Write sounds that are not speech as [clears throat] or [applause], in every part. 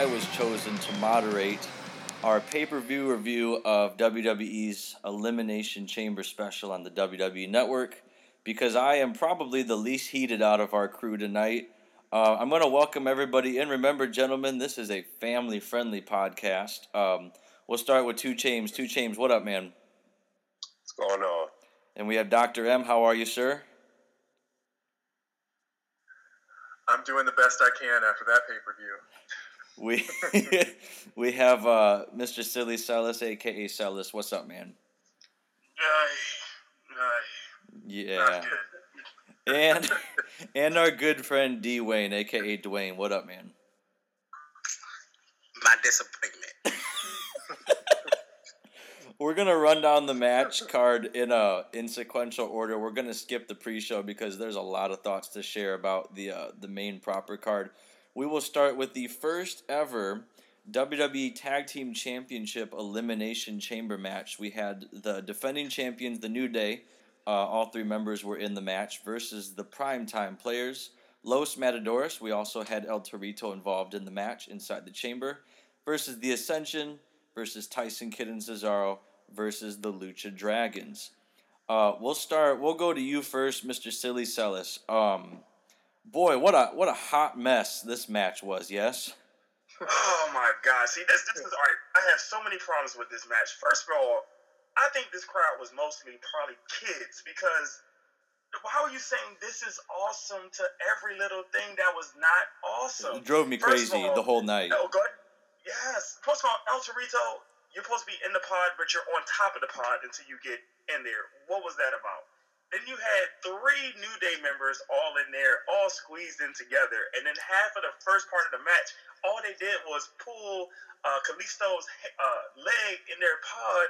I was chosen to moderate our pay per view review of WWE's Elimination Chamber special on the WWE Network because I am probably the least heated out of our crew tonight. Uh, I'm going to welcome everybody in. Remember, gentlemen, this is a family friendly podcast. Um, we'll start with Two Chains. Two Chains, what up, man? What's going on? And we have Dr. M. How are you, sir? I'm doing the best I can after that pay per view. We [laughs] [laughs] we have uh, Mr. Silly Celis, aka Celis. What's up, man? Aye, aye. Yeah. And [laughs] and our good friend D Wayne, aka Dwayne. What up, man? My disappointment. We're gonna run down the match card in a in sequential order. We're gonna skip the pre-show because there's a lot of thoughts to share about the uh, the main proper card. We will start with the first ever WWE Tag Team Championship Elimination Chamber match. We had the defending champions, the New Day. Uh, all three members were in the match versus the Primetime players. Los Matadores. We also had El Torito involved in the match inside the chamber versus the Ascension versus Tyson Kidd and Cesaro versus the Lucha Dragons. Uh, we'll start. We'll go to you first, Mr. Silly Celis. Um, boy, what a what a hot mess this match was. Yes. Oh my God! See, this this is all right. I have so many problems with this match. First of all, I think this crowd was mostly probably kids because why were you saying this is awesome to every little thing that was not awesome? It drove me First crazy all, the whole night. Oh, good. Yes. First of all, El Torito, you're supposed to be in the pod, but you're on top of the pod until you get in there. What was that about? Then you had three New Day members all in there, all squeezed in together. And then half of the first part of the match, all they did was pull uh, Kalisto's uh, leg in their pod.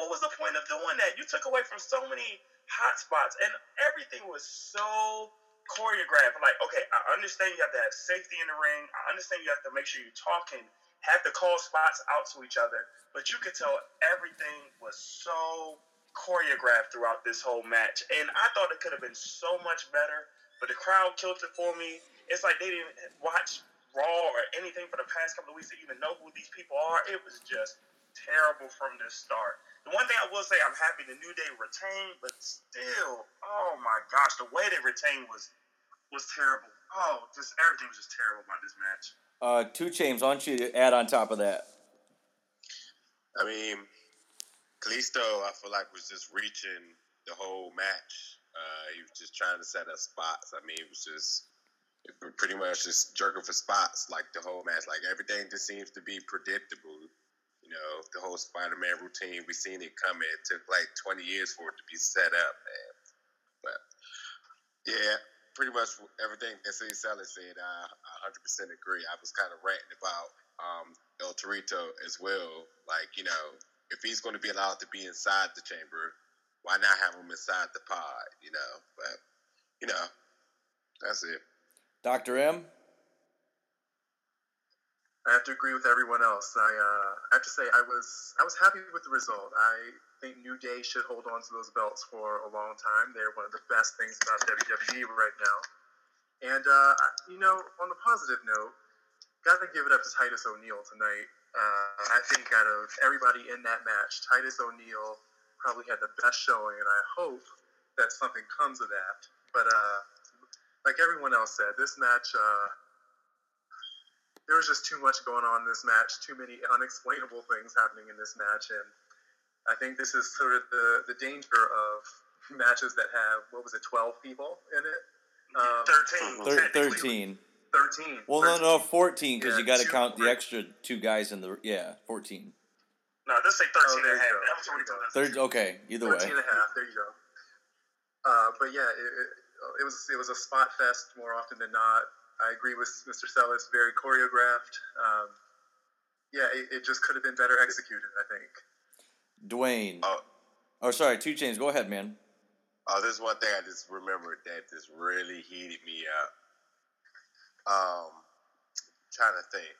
What was the point of doing that? You took away from so many hot spots, and everything was so choreographed. Like, okay, I understand you have to have safety in the ring. I understand you have to make sure you're talking, have to call spots out to each other. But you could tell everything was so choreographed throughout this whole match. And I thought it could have been so much better, but the crowd killed it for me. It's like they didn't watch Raw or anything for the past couple of weeks to even know who these people are. It was just terrible from the start. The one thing I will say, I'm happy the New Day retained, but still, oh my gosh, the way they retained was was terrible. Oh, just everything was just terrible about this match. Uh, two Chains, why don't you add on top of that? I mean, Kalisto, I feel like was just reaching the whole match. Uh, he was just trying to set up spots. I mean, it was just it pretty much just jerking for spots like the whole match. Like everything just seems to be predictable. You know, the whole Spider-Man routine. We seen it coming. It took like 20 years for it to be set up, man. But yeah, pretty much everything that C. Sally said, I 100% agree. I was kind of ranting about um, El Torito as well. Like, you know, if he's going to be allowed to be inside the chamber, why not have him inside the pod? You know, but you know, that's it. Dr. M? I have to agree with everyone else. I, uh, I have to say I was I was happy with the result. I think New Day should hold on to those belts for a long time. They're one of the best things about WWE right now. And uh, you know, on the positive note, got to give it up to Titus O'Neil tonight. Uh, I think out of everybody in that match, Titus O'Neil probably had the best showing, and I hope that something comes of that. But uh, like everyone else said, this match. Uh, there was just too much going on in this match, too many unexplainable things happening in this match, and I think this is sort of the, the danger of matches that have what was it, twelve people in it? Um, Thirteen. Thir- technically. 13. Well, no, 13. no, 14, because Yeah, you got to count the extra two guys in the. Yeah, 14. No, let's say Oh, thirteen there and a half. go. That was what we told us. Third, okay, either way. 13 and a half. There you go. Uh, but yeah, it, it, it was it was a spot fest more often than not. I agree with Mr. Celis. Very choreographed. Um, yeah, it, it just could have been better executed. I think. Dwayne. Oh, Oh, sorry, two chains. Go ahead, man. oh, there's one thing I just remembered that just really heated me up. Um, trying to think.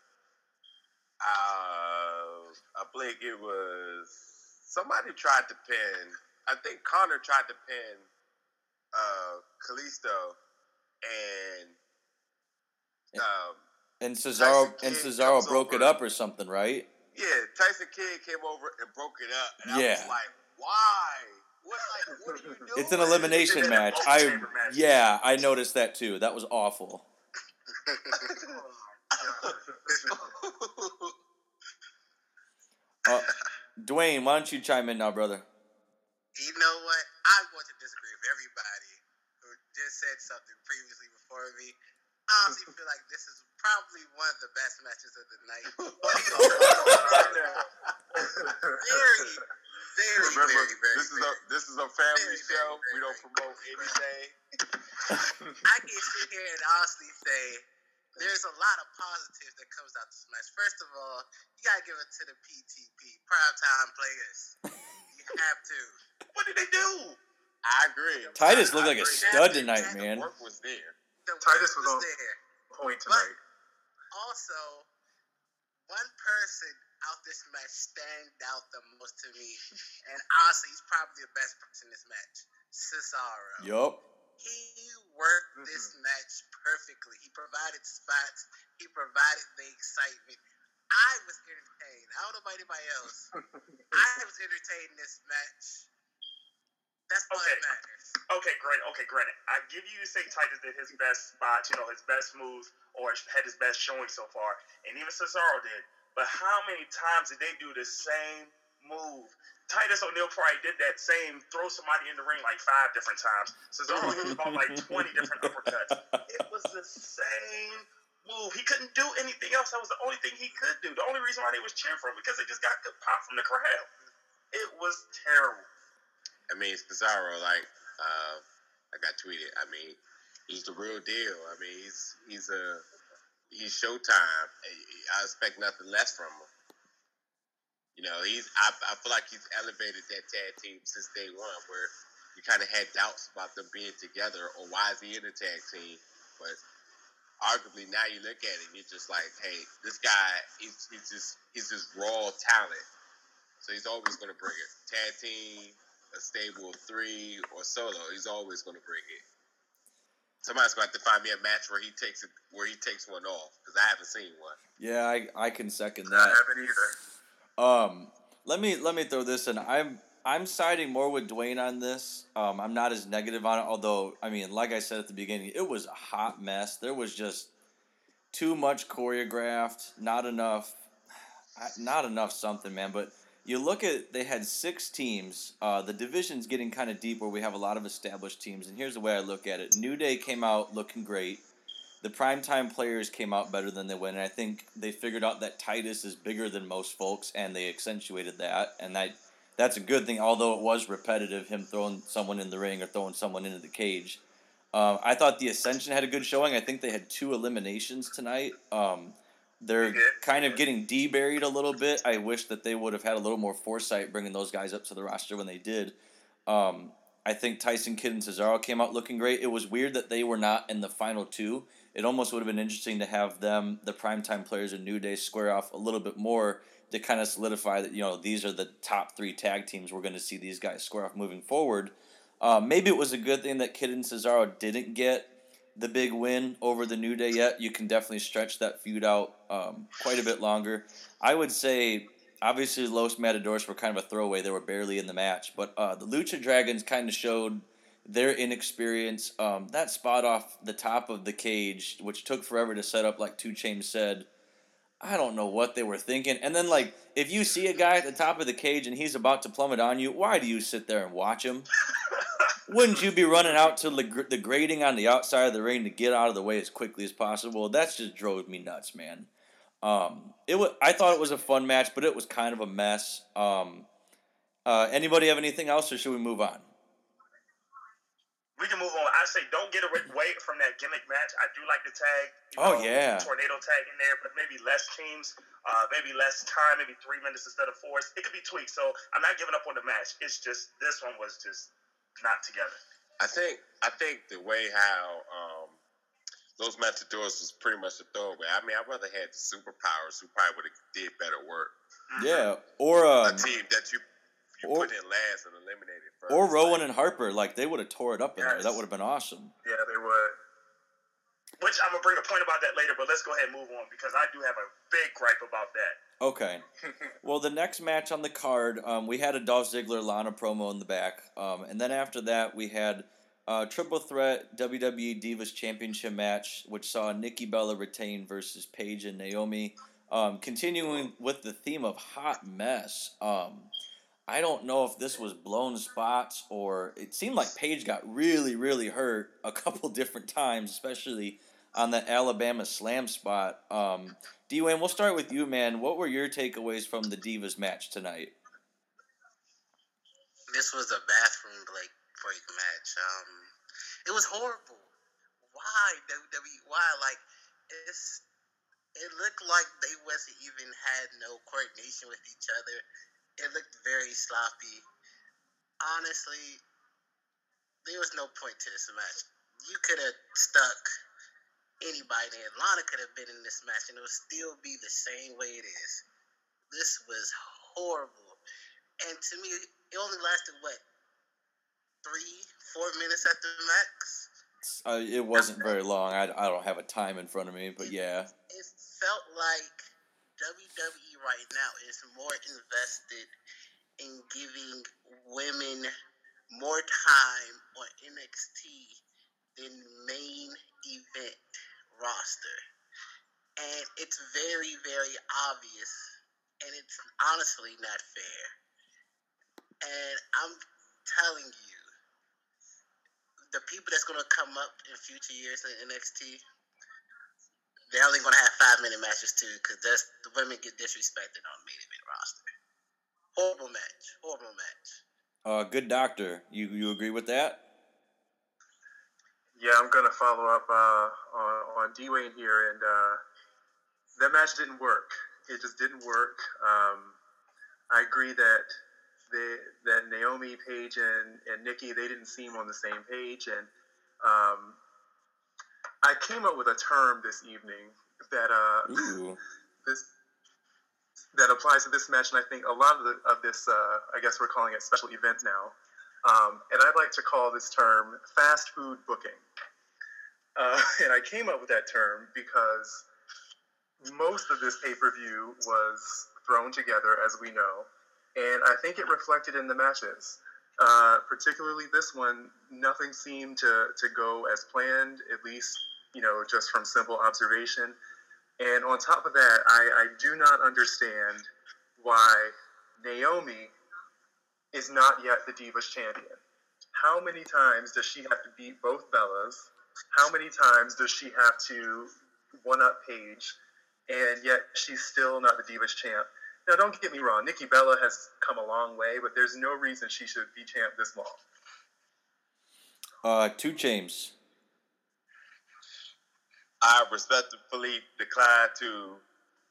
Uh, I believe it was somebody tried to pin. I think Connor tried to pin uh, Kalisto, and Um, And Cesaro and Cesaro broke it up or something, right? yeah, Tyson Kidd came over and broke it up, and I Yeah. was like, why? What like what are you doing? It's an elimination match. I match. yeah, I noticed that too. That was awful. [laughs] Uh, Dwayne, why don't you chime in now, brother? You know what? I'm going to disagree with everybody who just said something previously before me. I honestly feel like this is probably one of the best matches of the night. [laughs] very, very, Remember, very, very. this is a this is a family Very, very, show. very, we don't promote anything. I can sit here and honestly say there's a lot of positives that comes out this match. First of all, you gotta give it to the PTP, primetime players. You [laughs] have to. What did they do? I agree. Titus I looked like a stud The tonight, The man. work was there. The Titus work was on- there. Point tonight. also, one person out this match stand out the most to me, and honestly, he's probably the best person in this match, Cesaro. Yup. He worked this match perfectly. He provided spots. He provided the excitement. I was entertained. I don't know about anybody else. [laughs] I was entertained in this match. That's all Okay. that matters. Okay, great. Okay, granted. I give you say Titus did his best spot, you know, his best move, or had his best showing so far, and even Cesaro did. But how many times did they do the same move? Titus O'Neil probably did that same throw somebody in the ring like five different times. Cesaro hit about like [laughs] 20 different uppercuts. It was the same move. He couldn't do anything else. That was the only thing he could do. The only reason why they was cheering for him because they just got good pop from the crowd. It was terrible. I mean, Cesaro, like, uh, like I tweeted. I mean, he's the real deal. I mean, he's he's a he's Showtime. I expect nothing less from him. You know, he's I, I feel like he's elevated that tag team since day one, where you kind of had doubts about them being together or why is he in the tag team, but arguably now you look at it, you're just like, hey, this guy, he's, he's just he's just raw talent. So he's always going to bring it. Tag team, a stable of three, or solo, he's always going to bring it. Somebody's going to have to find me a match where he takes it, where he takes one off because I haven't seen one. Yeah, I, I can second I that. haven't either. Um, let me let me throw this in. I'm I'm siding more with Dwayne on this. Um, I'm not as negative on it, although I mean, like I said at the beginning, it was a hot mess. There was just too much choreographed, not enough, not enough something, man. But you look at they had six teams. Uh, the division's getting kind of deep where we have a lot of established teams. And here's the way I look at it: New Day came out looking great. The primetime players came out better than they went, and I think they figured out that Titus is bigger than most folks, and they accentuated that, and that that's a good thing. Although it was repetitive, him throwing someone in the ring or throwing someone into the cage. Um, I thought the Ascension had a good showing. I think they had two eliminations tonight. Um, they're kind of getting deburied a little bit. I wish that they would have had a little more foresight bringing those guys up to the roster when they did. Um, I think Tyson Kidd and Cesaro came out looking great. It was weird that they were not in the final two. It almost would have been interesting to have them, the primetime players in New Day, square off a little bit more to kind of solidify that, you know, these are the top three tag teams we're going to see these guys square off moving forward. Uh, maybe it was a good thing that Kidd and Cesaro didn't get the big win over the New Day yet. You can definitely stretch that feud out um, quite a bit longer. I would say, obviously, Los Matadors were kind of a throwaway. They were barely in the match. But uh, the Lucha Dragons kind of showed their inexperience. Um, that spot off the top of the cage, which took forever to set up, like Two Chains said, I don't know what they were thinking. And then, like, if you see a guy at the top of the cage and he's about to plummet on you, why do you sit there and watch him? [laughs] Wouldn't you be running out to the, gr- the grating on the outside of the ring to get out of the way as quickly as possible? That's just drove me nuts, man. Um, it was. I thought it was a fun match, but it was kind of a mess. Um, uh, anybody have anything else, or should we move on? We can move on. I say don't get [laughs] away from that gimmick match. I do like the tag. you Oh, yeah. tornado tag in there, but maybe less teams, uh, maybe less time, maybe three minutes instead of four. It could be tweaked. So I'm not giving up on the match. It's just this one was just not together. I think I think the way how um, those matadors was pretty much a throwaway. I mean, I'd rather had the superpowers who probably would have did better work. Yeah, or A um, team that you or- put in last and eliminated first. or Rowan and Harper, like they would have tore it up in there. That would have been awesome. Yeah, they would. Which I'm gonna bring a point about that later, but let's go ahead and move on because I do have a big gripe about that. Okay. [laughs] Well, the next match on the card, um, we had a Dolph Ziggler Lana promo in the back, um, and then after that we had a triple threat WWE Divas Championship match, which saw Nikki Bella retain versus Paige and Naomi. Um, continuing with the theme of hot mess. Um, I don't know if this was blown spots or it seemed like Paige got really, really hurt a [laughs] couple different times, especially on the Alabama slam spot. Um, Dwayne, we'll start with you, man. What were your takeaways from the Divas match tonight? This was a bathroom break break match. Um, it was horrible. Why WWE? Why like it's? It looked like they wasn't even had no coordination with each other. It looked very sloppy. Honestly, there was no point to this match. You could have stuck anybody in. Lana could have been in this match and it would still be the same way it is. This was horrible. And to me, it only lasted what three, four minutes at the max. Uh, it wasn't very long. I, I don't have a time in front of me, but yeah. It felt like WWE right now is more invested in giving women more time on NXT than main event roster. And it's very, very obvious, and it's honestly not fair. And I'm telling you, the people that's going to come up in future years in NXT, they're only going to have five minute matches too, because that's the women get disrespected on main event roster. Horrible match. Horrible match. Uh, good doctor. You you agree with that? Yeah, I'm gonna follow up uh, on on Dwayne here, and uh, that match didn't work. It just didn't work. Um, I agree that they, that Naomi, Paige, and, and Nikki they didn't seem on the same page, and um, I came up with a term this evening that uh, this that applies to this match, and I think a lot of, the, of this, uh, I guess we're calling it special event now. Um, and I'd like to call this term fast food booking. Uh, [laughs] and I came up with that term because most of this pay per view was thrown together, as we know, and I think it reflected in the matches. Uh, particularly this one, nothing seemed to, to go as planned, at least, you know, just from simple observation. And on top of that, I, I do not understand why Naomi is not yet the Divas champion. How many times does she have to beat both Bellas? How many times does she have to one up Paige? And yet she's still not the Divas champ. Now, don't get me wrong, Nikki Bella has come a long way, but there's no reason she should be champ this long. Uh, two James. I respectfully decline to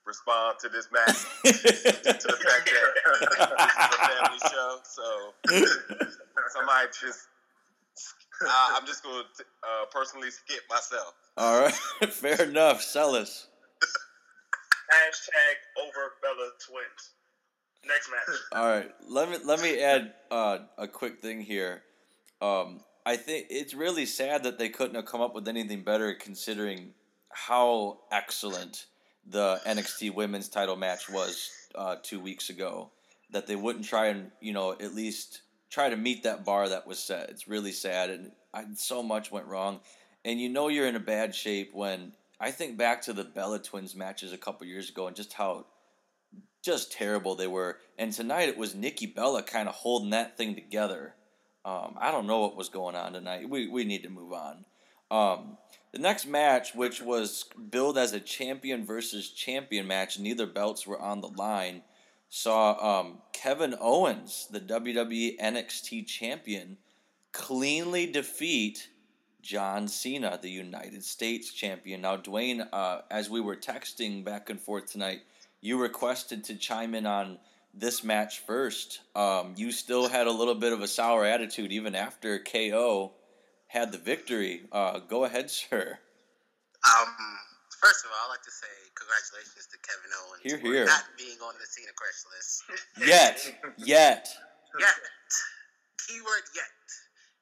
respond to this match [laughs] to the fact that this is a family show. So somebody just, I, I'm just going to uh, personally skip myself. All right, [laughs] fair enough. Celis. Hashtag over Bella Twins. Next match. All right, let me let me add uh, a quick thing here. Um, I think it's really sad that they couldn't have come up with anything better, considering how excellent the NXT Women's Title match was uh, two weeks ago. That they wouldn't try and you know at least try to meet that bar that was set. It's really sad, and I, so much went wrong. And you know you're in a bad shape when I think back to the Bella Twins matches a couple years ago and just how just terrible they were. And tonight it was Nikki Bella kind of holding that thing together. Um, I don't know what was going on tonight. We we need to move on. Um, the next match, which was billed as a champion versus champion match, neither belts were on the line, saw um, Kevin Owens, the WWE NXT champion, cleanly defeat John Cena, the United States champion. Now, Dwayne, uh, as we were texting back and forth tonight, you requested to chime in on this match first. Um, you still had a little bit of a sour attitude even after KO had the victory. Uh, go ahead, sir. Um, first of all, I'd like to say congratulations to Kevin Owens for hear. not being on the Cena crush list. [laughs] Yet, yet. Yet. Keyword yet.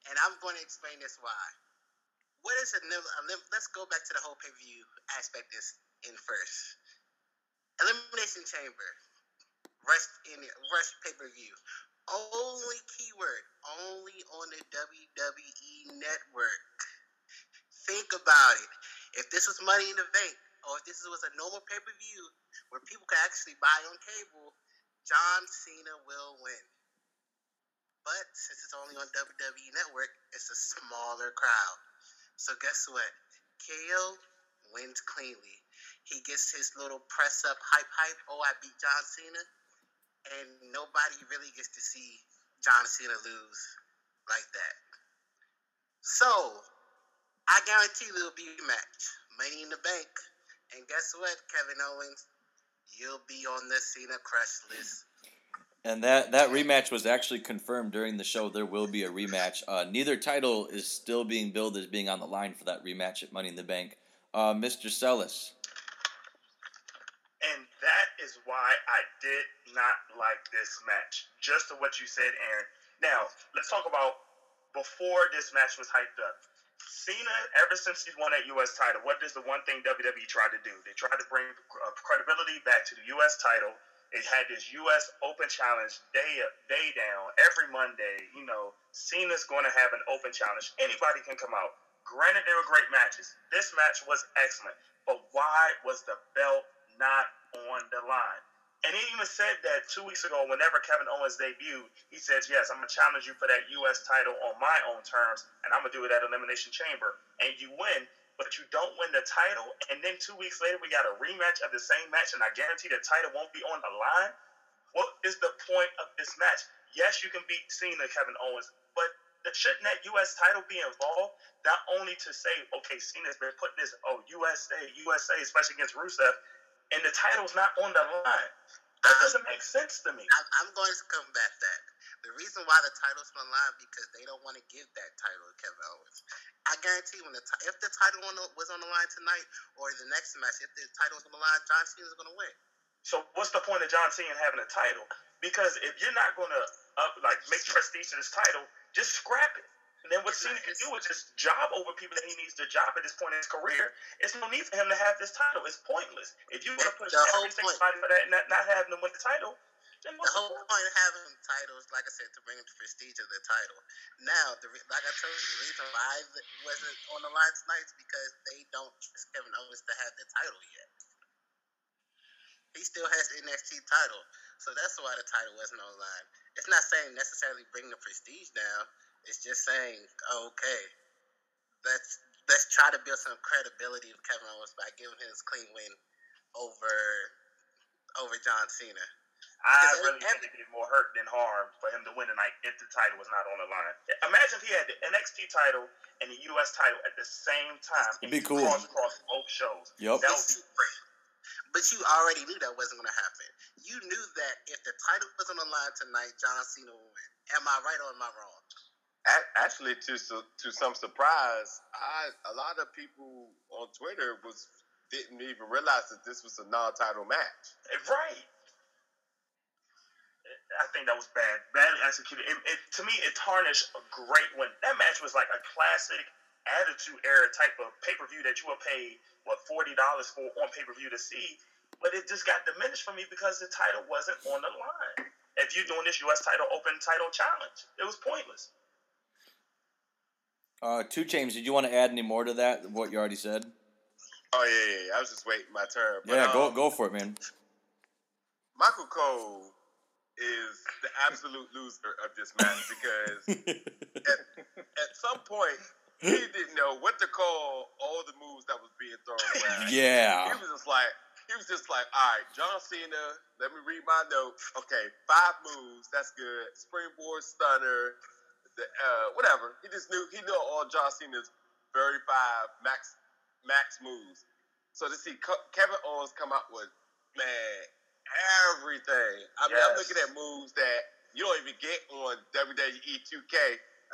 And I'm going to explain this why. what is a let's go back to the whole pay per view aspect is in first. Elimination Chamber, rush in rush pay per view. Only keyword, only on the WWE network. Think about it. If this was Money in the Bank, or if this was a normal pay per view where people could actually buy on cable, John Cena will win. But since it's only on WWE Network, it's a smaller crowd. So guess what? KO wins cleanly. He gets his little press up hype hype. Oh, I beat John Cena. And nobody really gets to see John Cena lose like that. So, I guarantee there'll be a match. Money in the bank. And guess what, Kevin Owens? You'll be on the Cena crush list and that, that rematch was actually confirmed during the show. There will be a rematch. Uh, neither title is still being billed as being on the line for that rematch at Money in the Bank. Uh, Mr. Celis. Is why I did not like this match. Just to what you said, Aaron. Now, let's talk about before this match was hyped up. Cena, ever since he's won that U.S. title, what is the one thing WWE tried to do? They tried to bring uh, credibility back to the U.S. title it had this U.S. Open Challenge day up, day down every Monday. You know, Cena's going to have an Open Challenge. Anybody can come out. Granted, they were great matches. This match was excellent, but why was the belt not on the line? And he even said that two weeks ago, whenever Kevin Owens debuted, he says, "Yes, I'm gonna challenge you for that U.S. title on my own terms, and I'm gonna do it at Elimination Chamber." And you win but you don't win the title, and then two weeks later we got a rematch of the same match, and I guarantee the title won't be on the line. What is the point of this match? Yes, you can beat Cena, Kevin Owens, but shouldn't that U.S. title be involved? Not only to say, okay, Cena's been putting this, oh, USA, USA, especially against Rusev, and the title's not on the line. That doesn't make sense to me. I'm going to combat that. The reason why the title's on the line because they don't want to give that title to Kevin Owens. I guarantee when the t- if the title on the, was on the line tonight or the next match, if the title was on the line, John Cena is going to win. So what's the point of John Cena having a title? Because if you're not going to up like make prestige to this title, just scrap it. And then what Cena can do is just job over people that he needs to job at this point in his career. It's no need for him to have this title. It's pointless. If you want to push every single fight for that and not, not having to win the title, the whole point of having titles, like I said, to bring the prestige of the title. Now, the like I told you, the reason why I wasn't on the line tonight is because they don't trust Kevin Owens to have the title yet. He still has the NXT title, so that's why the title wasn't on the line. It's not saying necessarily bring the prestige down. It's just saying, okay, let's let's try to build some credibility with Kevin Owens by giving him his clean win over over John Cena. I really think it did more hurt than harm for him to win tonight if the title was not on the line. Imagine if he had the NXT title and the US title at the same time. It'd be cool. Cross across both shows. Yep. That would be great. But you already knew that wasn't going to happen. You knew that if the title was on the line tonight, John Cena would win. Am I right or am I wrong? Actually, to to some surprise, I a lot of people on Twitter was didn't even realize that this was a non-title match. Eh, right. Eh, I think that was bad, badly executed. It, it, to me, it tarnished a great win. That match was like a classic Attitude Era type of pay per view that you would pay what forty dollars for on pay per view to see, but it just got diminished for me because the title wasn't on the line. If you're doing this U.S. title open title challenge, it was pointless. Uh, 2 Chainz, did you want to add any more to that? What you already said? Oh yeah, yeah. yeah. I was just waiting my turn. But, yeah, go um, go for it, man. Michael Cole is the absolute loser of this match because [laughs] at, at some point he didn't know what to call all the moves that was being thrown around. Yeah. He was just like he was just like, all right, John Cena, let me read my notes. Okay, five moves, that's good. Springboard stunner, the uh, whatever. He just knew he knew all John Cena's very five max max moves. So to see Kevin Owens come out with man everything. I mean, yes. I'm looking at moves that you don't even get on WWE 2K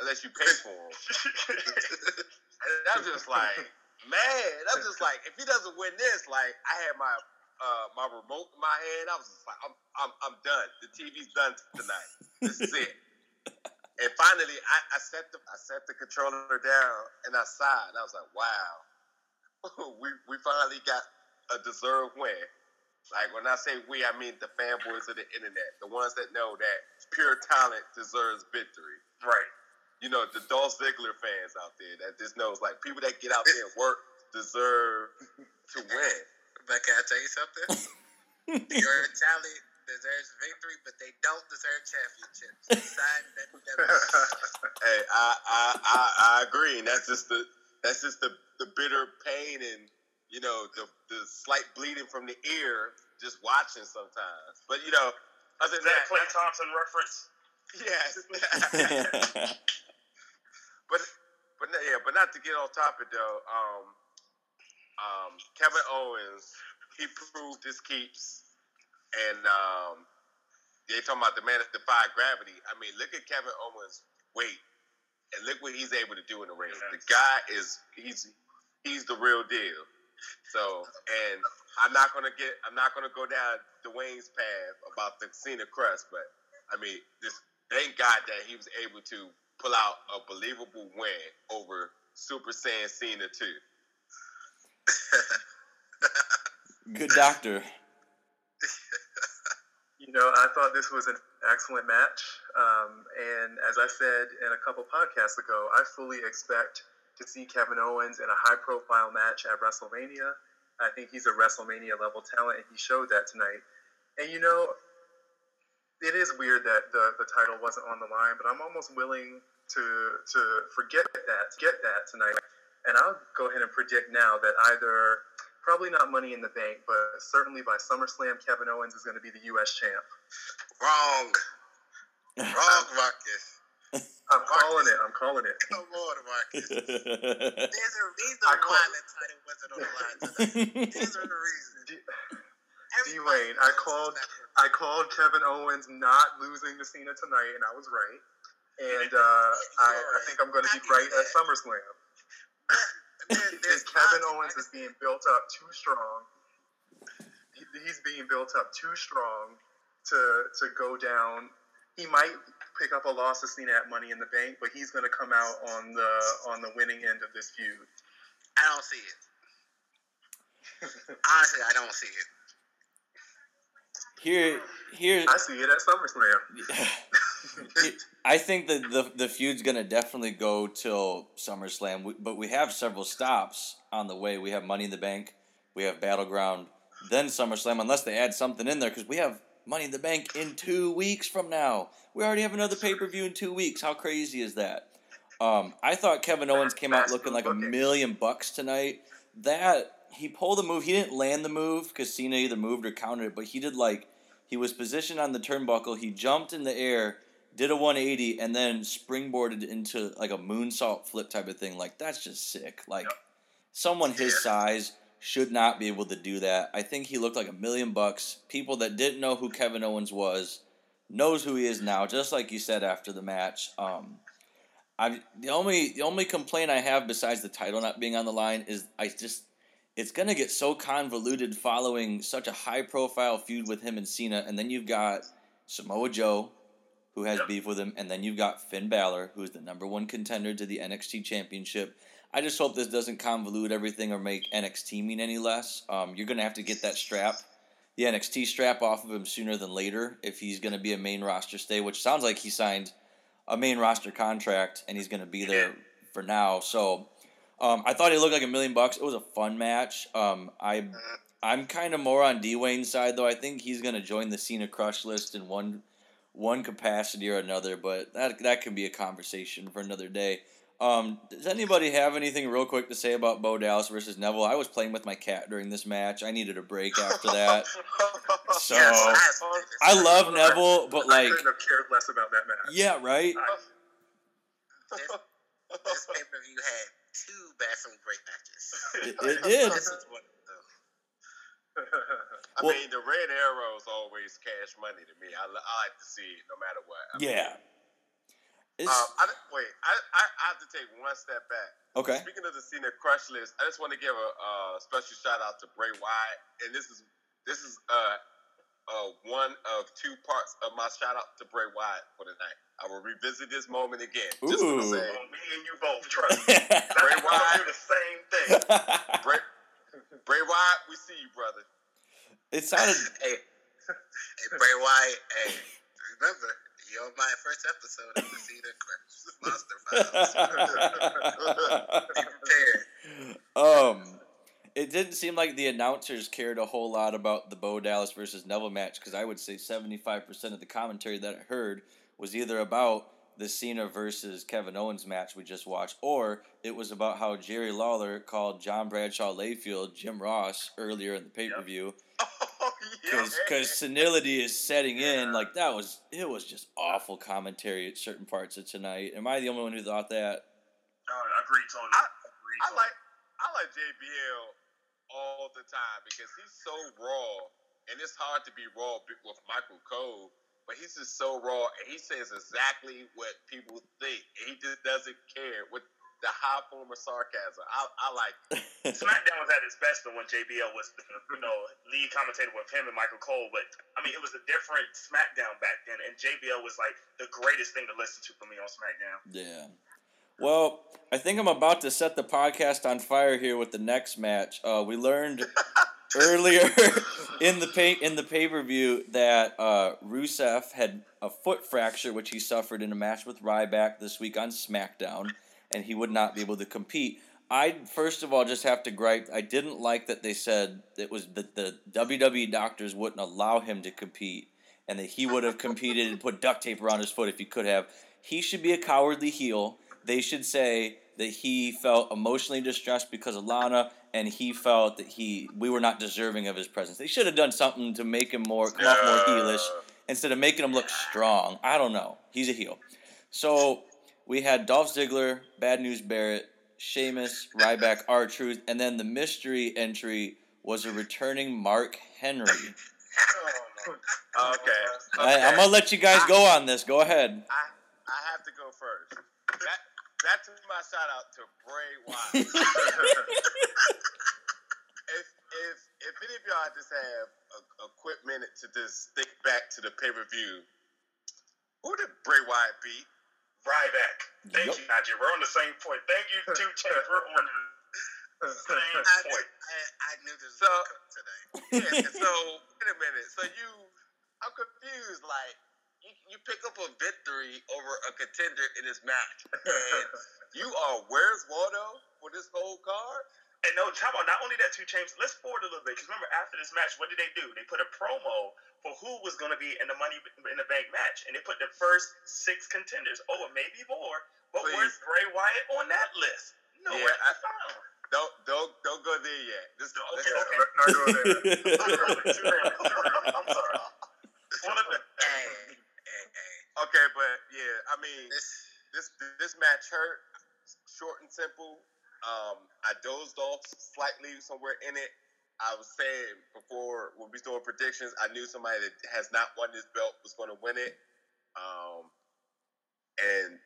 unless you pay for them. [laughs] and I'm just like, man, I'm just like, if he doesn't win this, like, I had my uh, my remote in my hand. I was just like, I'm, I'm, I'm done. The TV's done tonight. This is it. If I finally, I, I set the I set the controller down and I sighed. I was like, wow, [laughs] we we finally got a deserved win. Like when I say we, I mean the fanboys of the internet, the ones that know that pure talent deserves victory. Right. You know, the Dolph Ziggler fans out there that just knows like people that get out there and work deserve to win. [laughs] But can I tell you something? [laughs] Your talent deserves victory, but they don't deserve championships. [laughs] Sign that, [laughs] that Hey, I, I I I agree, and that's just the that's just the the bitter pain and you know the the slight bleeding from the ear just watching sometimes. But you know, other Is than that that, Clay Thompson reference? yes. [laughs] but but yeah, but not to get off topic though. Um, um, Kevin Owens, he proved his keeps, and um, they talking about the man that defied gravity. I mean, look at Kevin Owens' weight, and look what he's able to do in the ring. The guy is he's he's the real deal. So, and I'm not gonna get I'm not gonna go down Dwayne's path about the Cena crush, but I mean, just thank God that he was able to pull out a believable win over Super Saiyan Cena too. Good doctor. [laughs] You know, I thought this was an excellent match. Um, and as I said in a couple podcasts ago, I fully expect to see Kevin Owens in a high profile match at WrestleMania. I think he's a WrestleMania level talent, and he showed that tonight. And you know, it is weird that the, the title wasn't on the line, but I'm almost willing to to forget that, get that tonight. And I'll go ahead and predict now that either probably not Money in the Bank, but certainly by SummerSlam, Kevin Owens is going to be the U.S. champ. Wrong. Wrong, [laughs] Marcus. I'm calling it. I'm calling it. Come on, Marcus. [laughs] There's There's a reason I why the title wasn't on the line tonight. [laughs] There's a reason. D- Everybody Dwayne, I called- I called Kevin Owens not losing to Cena tonight, and I was right. And uh, I, I think I'm going to be right at SummerSlam. There- Is [laughs] Kevin Owens is being built up too strong. He- He's being built up too strong to to go down. He might pick up a loss to Cena at Money in the Bank, but he's going to come out on the on the winning end of this feud. I don't see it. [laughs] Honestly, I don't see it. Here, here. I see it at SummerSlam. [laughs] I think that the the feud's gonna definitely go till SummerSlam, but we have several stops on the way. We have Money in the Bank, we have Battleground, then SummerSlam, unless they add something in there, because we have Money in the Bank in two weeks from now. We already have another pay per view in two weeks. How crazy is that? Um, I thought Kevin Owens came out looking like a million bucks tonight. That he pulled the move. He didn't land the move because Cena either moved or countered it, but he did like he was positioned on the turnbuckle. He jumped in the air, did a 180, and then springboarded into like a moonsault flip type of thing. Like that's just sick. Like Yep. someone his Yeah. size should not be able to do that. I think he looked like a million bucks. People that didn't know who Kevin Owens was knows who he is now, just like you said after the match. Um, I the only the only complaint I have besides the title not being on the line is I just it's gonna get so convoluted following such a high profile feud with him and Cena, and then you've got Samoa Joe, who has Yep. beef with him, and then you've got Finn Balor, who's the number one contender to the NXT Championship. I just hope this doesn't convolute everything or make NXT mean any less. Um, you're gonna have to get that strap, the NXT strap, off of him sooner than later if he's gonna be a main roster stay, which sounds like he signed a main roster contract and he's gonna be there for now. So um, I thought he looked like a million bucks. It was a fun match. Um, I I'm kind of more on Dwayne's side though. I think he's gonna join the Cena crush list in one one capacity or another, but that that can be a conversation for another day. Um, does anybody have anything real quick to say about Bo Dallas versus Neville? I was playing with my cat during this match. I needed a break after that. [laughs] So Yes, I, I love Neville, but I like, couldn't have cared less about that match. yeah, right. this, this pay per view had two bathroom break matches. It, it did. This is one of them. [laughs] I Well- mean, the red arrow is always cash money to me. I, I like to see it no matter what. I Yeah. It's, Um, I, wait, I, I, I have to take one step back. okay. Speaking of the Cena crush list, I just want to give a uh, special shout out to Bray Wyatt, and this is this is uh, uh, one of two parts of my shout out to Bray Wyatt for the night. I will revisit this moment again. Just to say, Well, me and you both, trust me. [laughs] Bray Wyatt, do the same thing. Bray, Bray Wyatt, we see you, brother. it sounded. [laughs] Hey, hey, Bray Wyatt. Hey, remember, you're my first episode of the Cedar [laughs] Monster Files. Be prepared. um, it didn't seem like the announcers cared a whole lot about the Bo Dallas versus Neville match because I would say seventy five percent of the commentary that I heard was either about the Cena versus Kevin Owens match we just watched, or it was about how Jerry Lawler called John Bradshaw Layfield Jim Ross earlier in the pay per view [laughs] Oh, yeah. because senility is setting in. Like that was it was just awful commentary at certain parts of tonight. Am I the only one who thought that? Uh, agreed, Tony. I- Agreed, I Tony. like I like JBL all the time because he's so raw, and it's hard to be raw with Michael Cole. But he's just so raw, and he says exactly what people think. And he just doesn't care with the high form of sarcasm. I, I like. It. [laughs] SmackDown was at its best when JBL was, [laughs] you know, lead commentator with him and Michael Cole. But I mean, it was a different SmackDown back then, and JBL was like the greatest thing to listen to for me on SmackDown. Yeah. Well, I think I'm about to set the podcast on fire here with the next match. Uh, we learned [laughs] earlier [laughs] in the pay in the pay per view that uh, Rusev had a foot fracture, which he suffered in a match with Ryback this week on SmackDown, and he would not be able to compete. I first of all just have to gripe. I didn't like that they said it was that the WWE doctors wouldn't allow him to compete, and that he would have competed and put duct tape around his foot if he could have. He should be a cowardly heel. They should say that he felt emotionally distressed because of Lana, and he felt that he we were not deserving of his presence. They should have done something to make him more come off more heelish instead of making him look strong. I don't know. He's a heel. So we had Dolph Ziggler, Bad News Barrett, Sheamus, Ryback, R Truth, and then the mystery entry was a returning Mark Henry. Oh, okay. okay. I, I'm gonna let you guys go on this. Go ahead. I I have to go first. That that's my shout out to Bray Wyatt. [laughs] if if if any of y'all just have a, a quick minute to just think back to the pay per view, who did Bray Wyatt beat? Ryback. Thank Yup. you, Najee. We're on the same point. Thank you, [laughs] two champs. We're on the same I, knew, point. I, I knew this was So- going to come today. [laughs] Yeah. so wait a minute. So you, I'm confused. Like you, you pick up a victory over a contender in this match, and [laughs] you are where's Waldo for this whole card? And no, how about not only that, two champs. Let's forward a little bit because remember after this match, what did they do? They put a promo for who was going to be in the Money in the Bank match, and they put the first six contenders. Oh, or maybe more. But Please. where's Bray Wyatt on that list? Nowhere Yeah, to I- found. Don't don't don't go there yet. Just, Okay, this- okay. Not going there. [laughs] I'm sorry. [laughs] One of the. Okay, but yeah, I mean This, this this match hurt. Short and simple. Um, I dozed off slightly somewhere in it. I was saying before when we was doing predictions, I knew somebody that has not won this belt was going to win it. Um, and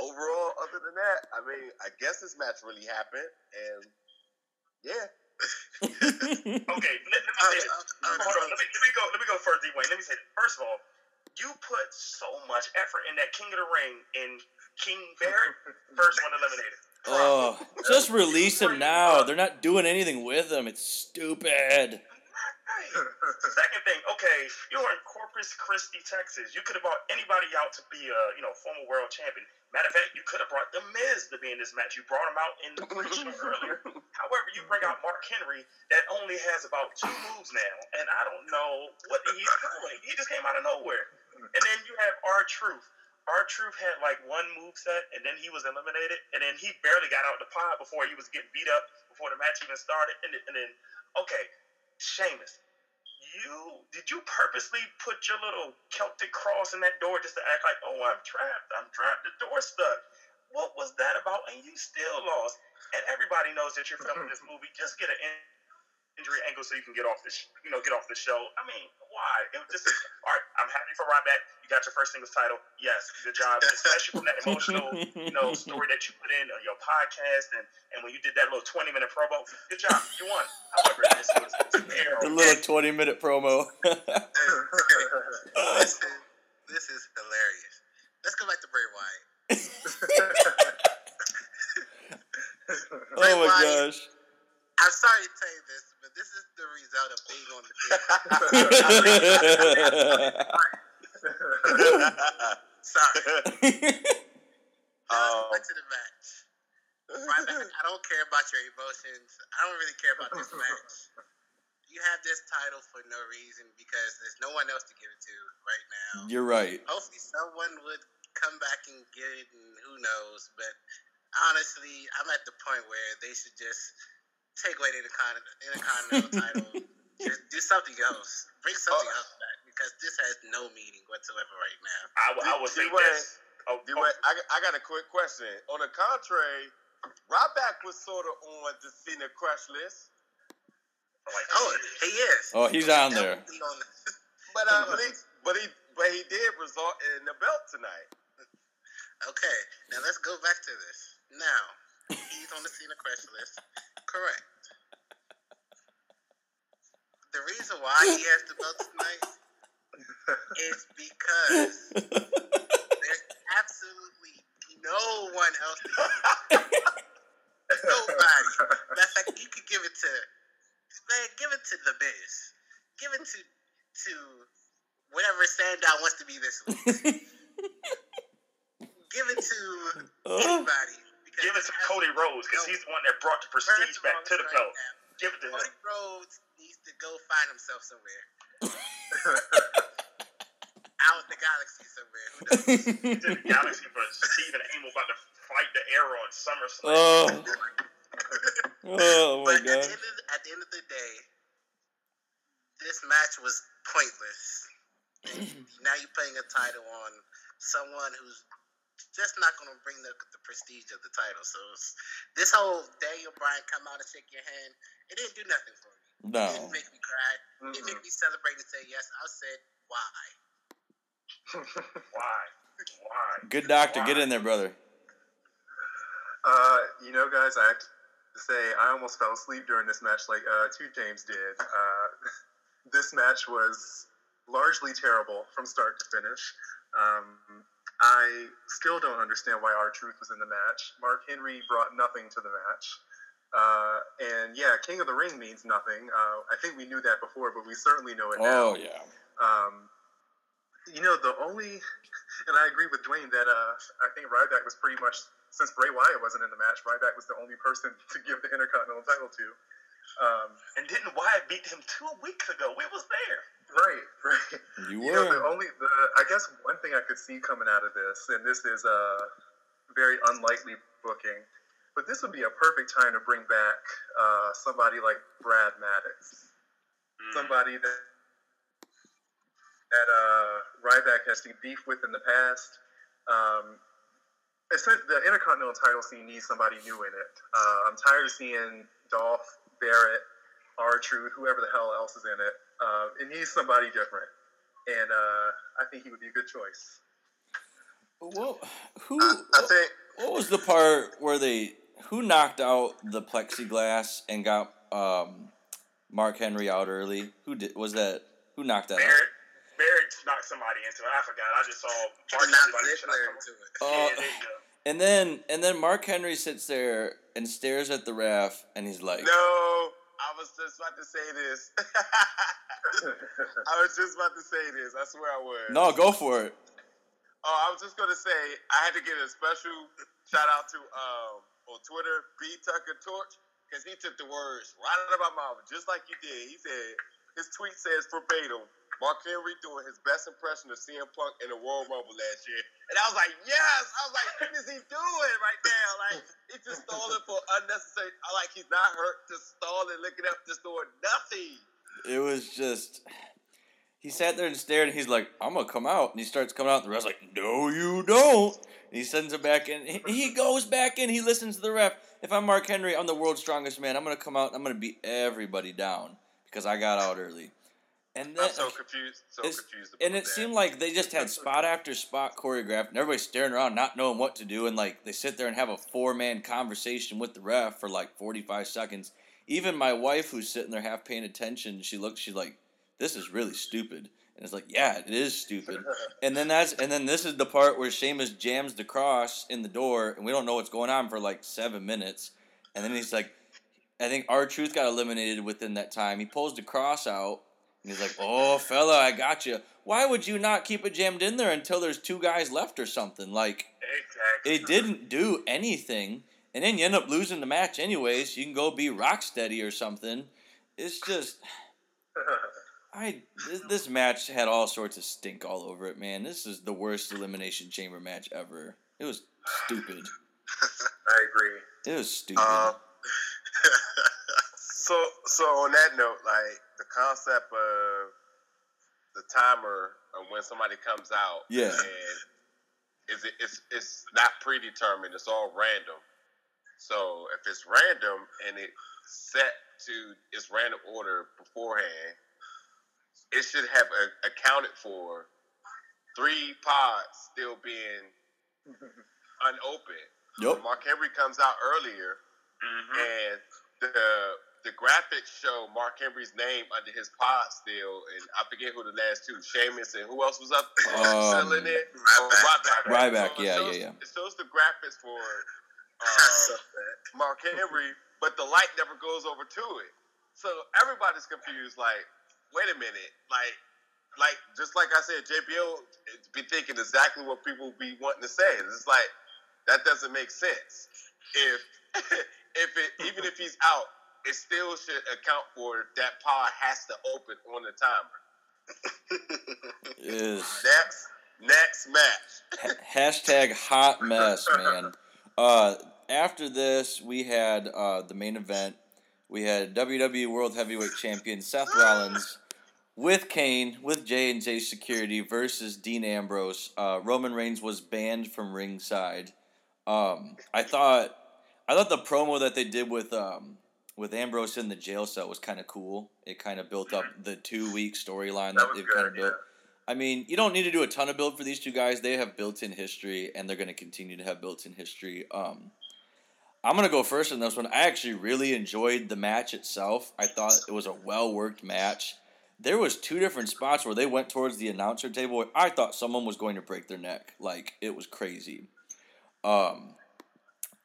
overall, other than that, I mean, I guess this match really happened, and yeah, [laughs] [laughs] okay, let, let me say this. uh, uh, Hold on, let me, let me go. Let me go first, Dwayne. Let me say this. First of all, you put so much effort in that King of the Ring in King [laughs] Barrett, first one eliminated. Oh, just release him now. They're not doing anything with him. It's stupid. Right. Second thing, okay, you're in Corpus Christi, Texas. You could have brought anybody out to be a you know former world champion. Matter of fact, you could have brought the Miz to be in this match. You brought him out in the [laughs] pre-show earlier. However, you bring out Mark Henry that only has about two moves now, and I don't know what he's doing. He just came out of nowhere. And then you have R Truth. R Truth had like one move set, and then he was eliminated, and then he barely got out the pod before he was getting beat up before the match even started. And, and then, okay, Sheamus, you did you purposely put your little Celtic cross in that door just to act like, oh, I'm trapped, I'm trapped, the door stuck. What was that about? And you still lost. And everybody knows that you're filming this [laughs] movie. Just get an injury angle so you can get off the, sh- you know, get off the show. I mean, why? It was just all right. I'm happy for Ryback. You got your first singles title. Yes, good job, especially from that emotional you know, story that you put in on your podcast and, and when you did that little 20 minute promo, good job. You won. However, this was The little 20 minute promo. [laughs] this, is, this is hilarious Let's go back to Bray Wyatt. [laughs] [laughs] oh my gosh. I'm sorry to tell you this, but this is the result of being on the [laughs] field. sorry. Um, Let's to the match. I don't care about your emotions. I don't really care about this match. You have this title for no reason because there's no one else to give it to right now. You're right. Hopefully, someone would come back and get it, and who knows. But honestly, I'm at the point where they should just take away the Intercon- Intercontinental title. [laughs] Just do something else. Bring something Oh. else back because this has no meaning whatsoever right now. I, would- I would say D-Wayne, this. Oh, D- oh, Wayne, I, I got a quick question. On the contrary, Ryback was sort of on the Cena crush list, like, Oh, he is. Oh, he's on there. Definitely on the- [laughs] but uh, but he but he but he did result in the belt tonight. Okay, now let's go back to this. Now, he's on the Cena crush list. Correct. The reason why he has the belt tonight is because there's absolutely no one else to to. Nobody. Of fact, you could give it to man, give it to the Miz. Give it to to whatever Sandow wants to be this week. give it to anybody. Because give it to Cody Rhodes because he's the one that brought the prestige First back to the belt. now, Give it to him. Cody Rhodes needs to go find himself somewhere. [laughs] Out in the galaxy somewhere. Who knows? to the galaxy for Stephen Amell about to fight the arrow on SummerSlam. oh. oh my but at the, god. end of the, at the end of the day, this match was pointless. And [clears throat] now you're putting a title on someone who's just not going to bring the, the prestige of the title. So this whole Daniel Bryan come out and shake your hand, it didn't do nothing for me. No. It No. didn't make me cry. It didn't make me celebrate and say yes. I said, why? Why? Why? Good doctor, Why? get in there, brother. Uh, you know, guys, I have to say I almost fell asleep during this match, like uh, Two James did. Uh, [laughs] this match was largely terrible from start to finish. Um, I still don't understand why R Truth was in the match. Mark Henry brought nothing to the match. Uh, and yeah, King of the Ring means nothing. Uh, I think we knew that before, but we certainly know it now. Oh yeah. Um, you know, the only, [laughs] and I agree with Dwayne that uh, I think Ryback was pretty much, since Bray Wyatt wasn't in the match, Ryback was the only person [laughs] to give the Intercontinental title to. Um, And didn't Wyatt beat him two weeks ago? We was there. Right, [laughs] right. You You know, the only, the I guess one thing I could see coming out of this, and this is a very unlikely booking, but this would be a perfect time to bring back uh, somebody like Brad Maddox. somebody that that uh, Ryback has seen beef with in the past. Um, it's, the Intercontinental title scene needs somebody new in it. Uh, I'm tired of seeing Dolph, Barrett, R Truth, whoever the hell else is in it. Uh, it needs somebody different, and uh, I think he would be a good choice. Well, who? I, I think What was the part where they who knocked out the plexiglass and got um, Mark Henry out early? Who did? Was that? Who knocked that out? Barrett, Barrett knocked somebody into it. I forgot. I just saw Mark Not somebody should I Ziggler come- into it. Oh, Yeah, there you go. and then and then Mark Henry sits there and stares at the ref, and he's like, no. I was just about to say this. [laughs] I was just about to say this. I swear I was. "No, go for it." Oh, I was just gonna say I had to give a special shout out to um on Twitter B Tucker Torch because he took the words right out of my mouth just like you did. He said his tweet says verbatim. Mark Henry doing his best impression of CM Punk in the Royal Rumble last year, and I was like, "Yes!" I was like, "What is he doing right now? Like, he's just stalling for unnecessary. I like he's not hurt, just stalling, looking up, just doing nothing." It was just. He sat there and stared, and he's like, "I'm gonna come out," and he starts coming out. And the ref's like, "No, you don't." And he sends him back in. He- goes back in. He listens to the ref. If I'm Mark Henry, I'm the world's strongest man. I'm gonna come out. I'm gonna beat everybody down because I got out early. And then, I'm so confused. So confused. and it that. seemed like they just had spot after spot choreographed, and everybody's staring around, not knowing what to do, and like they sit there and have a four man conversation with the ref for like forty five seconds. Even my wife, who's sitting there half paying attention, she looks, she's like, "This is really stupid." And it's like, yeah, it is stupid. [laughs] And then that's and then this is the part where Sheamus jams the cross in the door, and we don't know what's going on for like seven minutes. And then he's like, I think R Truth got eliminated within that time. He pulls the cross out, and he's like, "Oh, fella, I got you." Why would you not keep it jammed in there until there's two guys left or something? Like, Exactly. it didn't do anything, and then you end up losing the match anyways. You can go be rock steady or something. It's just. [laughs] I this, this match had all sorts of stink all over it, man. This is the worst elimination chamber match ever. It was stupid. [laughs] I agree. It was stupid. Um, [laughs] so so on that note, like the concept of the timer of when somebody comes out, Yeah. and is it it's it's not predetermined. It's all random. So if it's random and it's set to its random order beforehand, it should have a, accounted for three pods still being [laughs] unopened. Yep. Mark Henry comes out earlier, Mhm. and the the graphics show Mark Henry's name under his pod still, and I forget who the last two, Sheamus and who else was up [laughs] Um, still in it? Ryback. Oh, Ryback, So yeah, shows- yeah, yeah. It shows the graphics for uh. Mark Henry, but the light never goes over to it. So everybody's confused. Like, wait a minute, like. Like just like I said, JBL be thinking exactly what people be wanting to say. It's like that doesn't make sense. If [laughs] if it even if he's out, it still should account for that pod has to open on the timer. Is Next next match. hashtag hot mess, man. Uh, after this, we had uh, the main event. We had WWE World Heavyweight Champion Seth Rollins with Kane, with J and J Security versus Dean Ambrose. Uh, Roman Reigns was banned from ringside. Um, I thought, I thought the promo that they did with um, with Ambrose in the jail cell was kind of cool. It kind of built up the two week storyline that, That they've kind of built. yeah. I mean, you don't need to do a ton of build for these two guys. They have built-in history, and they're going to continue to have built-in history. Um, I'm going to go first in this one. I actually really enjoyed the match itself. I thought it was a well-worked match. There was two different spots where they went towards the announcer table. Where I thought someone was going to break their neck. Like it was crazy. Um,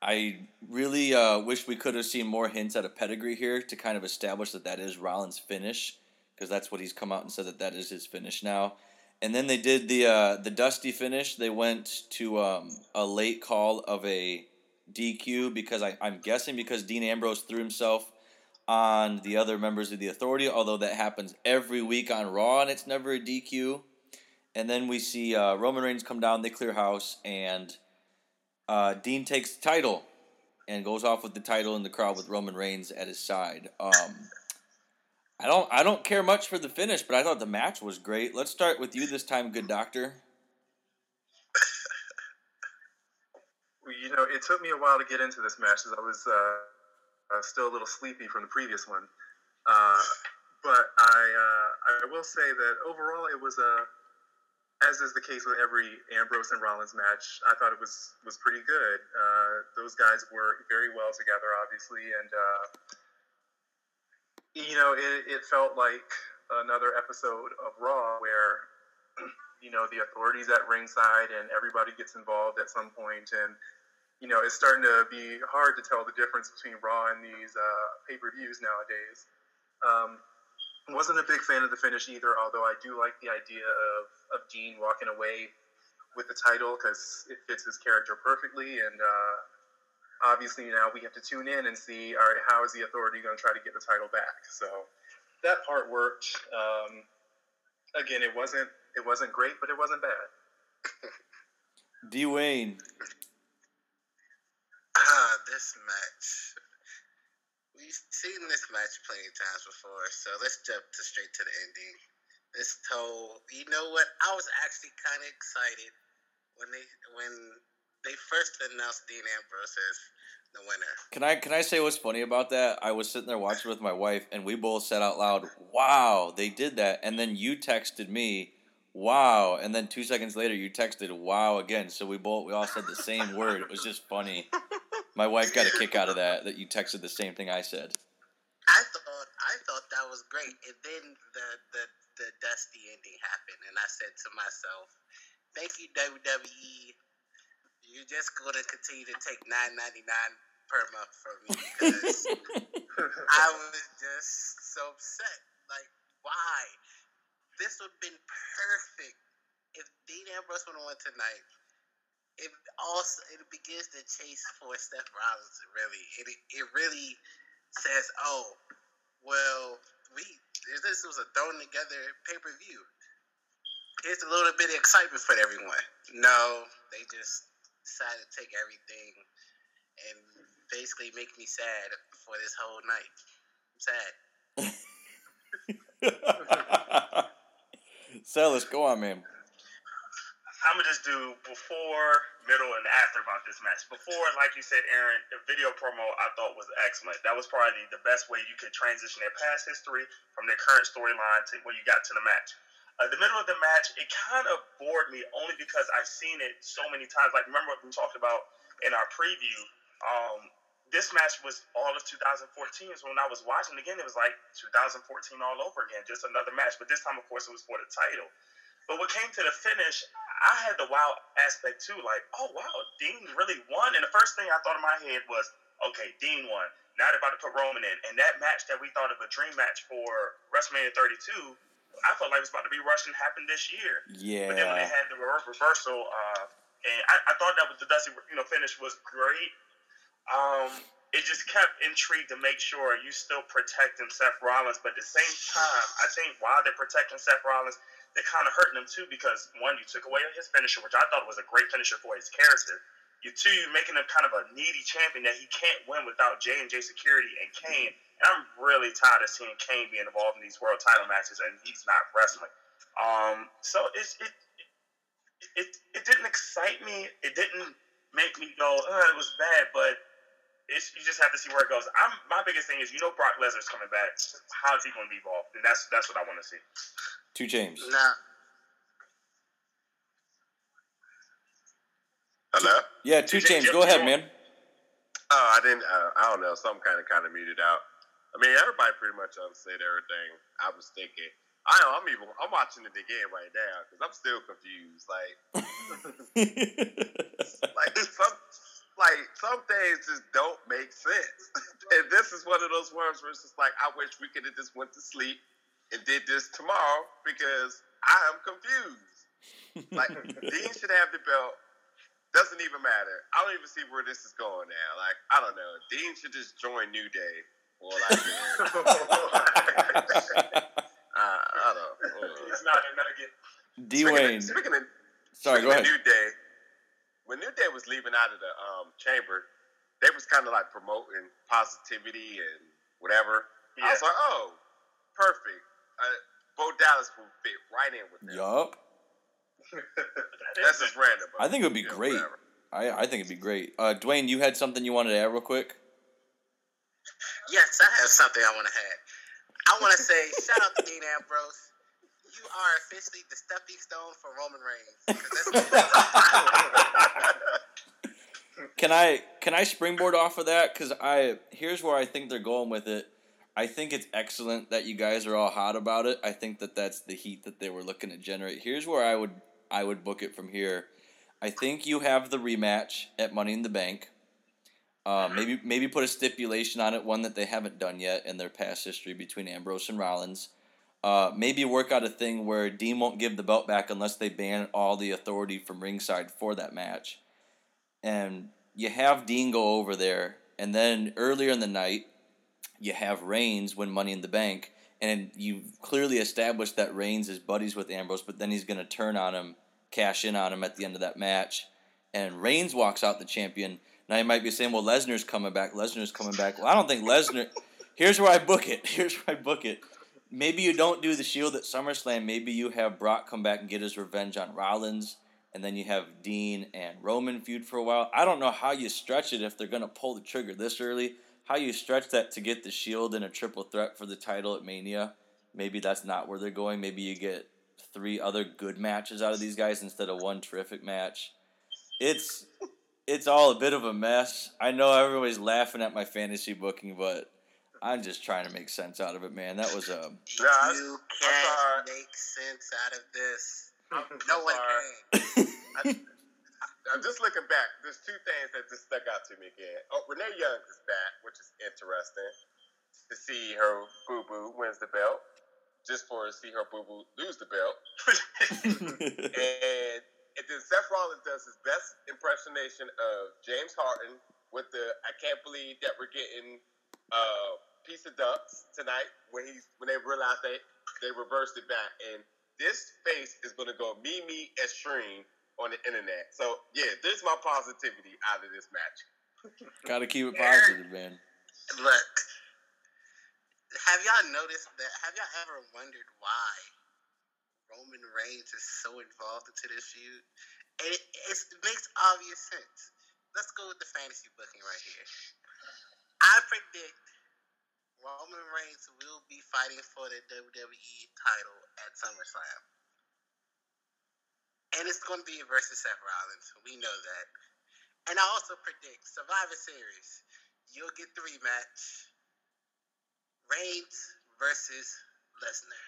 I really uh, wish we could have seen more hints at a pedigree here to kind of establish that that is Rollins' finish, because that's what he's come out and said that that is his finish now. And then they did the uh, the dusty finish. They went to um, a late call of a DQ because I, I'm guessing because Dean Ambrose threw himself on the other members of the authority, although that happens every week on Raw and it's never a DQ. And then we see uh, Roman Reigns come down, they clear house, and uh, Dean takes the title and goes off with the title in the crowd with Roman Reigns at his side. Um, I don't I don't care much for the finish, but I thought the match was great. Let's start with you this time, good doctor. you know, it took me a while to get into this match because I was uh, still a little sleepy from the previous one. Uh, but I uh, I will say that overall it was a, as is the case with every Ambrose and Rollins match, I thought it was was pretty good. Uh, those guys work very well together, obviously, and uh, you know it, it felt like another episode of Raw where [clears throat] you know the authorities at ringside and everybody gets involved at some point and you know, it's starting to be hard to tell the difference between Raw and these uh, pay per views nowadays. Um, wasn't a big fan of the finish either, although I do like the idea of, of Dean walking away with the title because it fits his character perfectly. And uh, obviously, now we have to tune in and see, all right, how is the authority going to try to get the title back? So that part worked. Um, again, it wasn't it wasn't great, but it wasn't bad. [laughs] Dwayne. Wayne. Ah, this match. We've seen this match plenty of times before, so let's jump to straight to the ending. This whole, you know what? I was actually kind of excited when they when they first announced Dean Ambrose as the winner. Can I can I say what's funny about that? I was sitting there watching with my wife, and we both said out loud, "Wow, they did that!" And then you texted me, "Wow!" And then two seconds later, you texted, "Wow!" again. So we both we all said the same word. It was just funny. [laughs] My wife got a kick out of that. That you texted the same thing I said. I thought I thought that was great, and then the the the Dusty ending happened, and I said to myself, "Thank you WWE. You're just going to continue to take nine ninety nine per month from me because [laughs] I was just so upset. Like, why? This would have been perfect if Dean Ambrose would have won tonight. It also it begins to chase for Seth Rollins. Really, it it really says, "Oh, well, we this was a thrown together pay per view. Here's a little bit of excitement for everyone." No, they just decided to take everything and basically make me sad for this whole night. I'm sad. [laughs] Celis, go on, man. I'm gonna just do before, middle, and after about this match. Before, like you said, Aaron, the video promo I thought was excellent. That was probably the best way you could transition their past history from their current storyline to where you got to the match. Uh, the middle of the match, it kind of bored me only because I've seen it so many times. Like remember what we talked about in our preview. Um, this match was all of 2014. So when I was watching again, it was like 2014 all over again, just another match. But this time, of course, it was for the title. But what came to the finish, I had the wow aspect too. Like, oh wow, Dean really won. And the first thing I thought in my head was, okay, Dean won. Now they're about to put Roman in. And that match that we thought of a dream match for WrestleMania 32 I felt like it was about to be Russian happened this year. Yeah. But then when they had the reversal, uh, and I, I, thought that was the Dusty, you know, finish was great. Um, it just kept intrigued to make sure you still protecting Seth Rollins, but at the same time, I think while they're protecting Seth Rollins, they're kind of hurting him too because one, you took away his finisher, which I thought was a great finisher for his character. You two, you're making him kind of a needy champion that he can't win without J and J Security and Kane. And I'm really tired of seeing Kane being involved in these world title matches and he's not wrestling. Um, so it's it, it it didn't excite me. It didn't make me go, oh, it was bad. But it's, you just have to see where it goes. I'm my biggest thing is you know Brock Lesnar's coming back. How is he going to be involved? And that's that's what I want to see. Two James. Nah. Hello. Yeah, two James. Go ahead, man. Oh, I didn't. Uh, I don't know. Some kind of kind of muted out. I mean, everybody pretty much said everything. I was thinking. I know. I'm even. I'm watching it again right now because I'm still confused. Like, [laughs] [laughs] like some, like some things just don't make sense. [laughs] and this is one of those ones where it's just like, I wish we could have just went to sleep and did this tomorrow because I am confused. Like, [laughs] Dean should have the belt doesn't even matter. I don't even see where this is going now. Like, I don't know. Dean should just join New Day. Or like, uh, [laughs] I don't know. He's not gonna get. D Wayne. Speaking of, Sorry, go speaking ahead. New Day, when New Day was leaving out of the um, chamber, they was kind of like promoting positivity and whatever. I was like, oh, perfect. Uh, Bo Dallas will fit right in with them. Yup. [laughs] That's just random. I think it would be you know, great. whatever. I, I think it'd be great. Uh, Dwayne, you had something you wanted to add real quick? Yes, I have something I want to add. I want to say [laughs] shout out to Dean Ambrose. You are officially the stepping stone for Roman Reigns. [laughs] Can I can I springboard off of that? Because I here's where I think they're going with it. I think it's excellent that you guys are all hot about it. I think that that's the heat that they were looking to generate. Here's where I would I would book it from here. I think you have the rematch at Money in the Bank. Uh, maybe maybe put a stipulation on it, one that they haven't done yet in their past history between Ambrose and Rollins. Uh, maybe work out a thing where Dean won't give the belt back unless they ban all the authority from ringside for that match. And you have Dean go over there, and then earlier in the night, you have Reigns win Money in the Bank, and you've clearly established that Reigns is buddies with Ambrose, but then he's going to turn on him, cash in on him at the end of that match, and Reigns walks out the champion. Now you might be saying, well, Lesnar's coming back. Lesnar's coming back. Well, I don't think Lesnar. [laughs] Here's where I book it. [laughs] Here's where I book it. Maybe you don't do the Shield at SummerSlam. Maybe you have Brock come back and get his revenge on Rollins, and then you have Dean and Roman feud for a while. I don't know how you stretch it if they're going to pull the trigger this early. How you stretch that to get the Shield in a triple threat for the title at Mania? Maybe that's not where they're going. Maybe you get three other good matches out of these guys instead of one terrific match. It's it's all a bit of a mess. I know everybody's laughing at my fantasy booking, but I'm just trying to make sense out of it, man. That was um, a. You can't make sense out of this. I'm, No one can. I'm just looking back. There's two things that just stuck out to me again. Oh, Renee Young is back, which is interesting to see her boo boo wins the belt, just for to see her boo boo lose the belt. [laughs] [laughs] and, and then Seth Rollins does his best impersonation of James Harden with the I can't believe that we're getting uh piece of ducks tonight when he's when they realize they they reversed it back and this face is gonna go me me extreme on the internet. So yeah, there's my positivity out of this match. [laughs] Gotta keep it positive, man. Look, have y'all noticed that? Have y'all ever wondered why Roman Reigns is so involved into this feud? And it, it makes obvious sense. Let's go with the fantasy booking right here. I predict Roman Reigns will be fighting for the WWE title at SummerSlam. And it's going to be versus Seth Rollins. We know that. And I also predict Survivor Series. You'll get the rematch. Reigns versus Lesnar.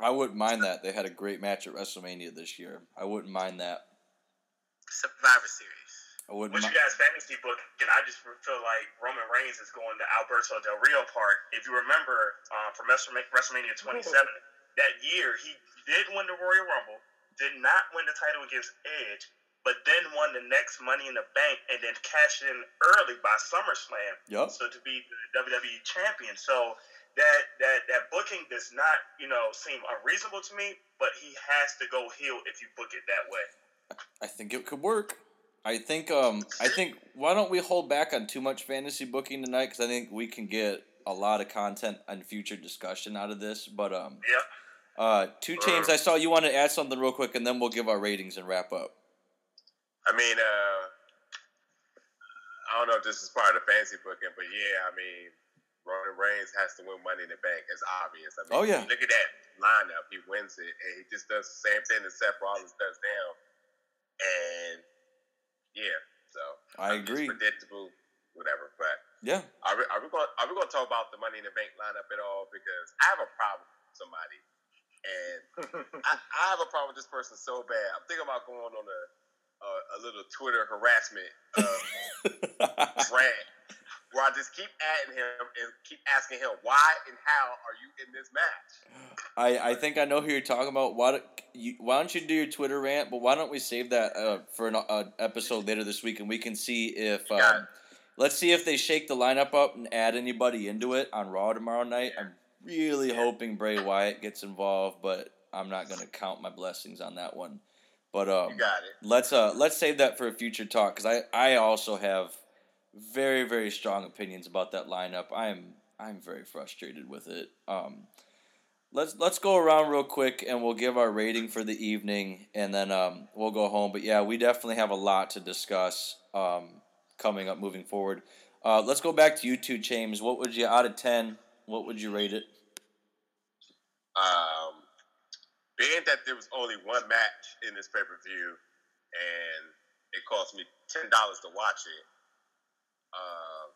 I wouldn't mind that. They had a great match at WrestleMania this year. I wouldn't mind that. Survivor Series. I wouldn't. What you mi- guys fantasy book, and I just feel like Roman Reigns is going the Alberto Del Rio part. If you remember uh, from WrestleMania WrestleMania 27, that year he did win the Royal Rumble, did not win the title against Edge, but then won the next Money in the Bank and then cashed in early by SummerSlam. Yup. So to be the WWE champion. So that that that booking does not, you know, seem unreasonable to me, but he has to go heel if you book it that way. I think it could work. I think. Um. I think. Why don't we hold back on too much fantasy booking tonight? Because I think we can get a lot of content and future discussion out of this. But um. Yep. Uh. Two James, I saw you want to add something real quick, and then we'll give our ratings and wrap up. I mean, uh, I don't know if this is part of the fancy booking, but yeah, I mean, Roman Reigns has to win Money in the Bank. It's obvious. I mean, Oh, yeah. look at that lineup. He wins it, and he just does the same thing that Seth Rollins does now. And yeah, so I agree. predictable, whatever. But Yeah. are we, are we going are we going to talk about the Money in the Bank lineup at all? Because I have a problem with somebody, and I, I have a problem with this person so bad. I'm thinking about going on a a, a little Twitter harassment uh, [laughs] rant where I just keep adding him and keep asking him why and how are you in this match? I, I think I know who you're talking about. Why don't you, why don't you do your Twitter rant? But why don't we save that uh, for an uh, episode later this week, and we can see if um, let's see if they shake the lineup up and add anybody into it on Raw tomorrow night. I'm really hoping Bray Wyatt gets involved, but I'm not going to count my blessings on that one. But um, You got it. let's uh let's save that for a future talk because I I also have very very strong opinions about that lineup. I'm I'm very frustrated with it. Um, let's let's go around real quick and we'll give our rating for the evening and then um, we'll go home. But yeah, we definitely have a lot to discuss um, coming up moving forward. Uh, let's go back to you two, James. What would you out of ten? What would you rate it? Um, being that there was only one match in this pay per view, and it cost me ten dollars to watch it, um,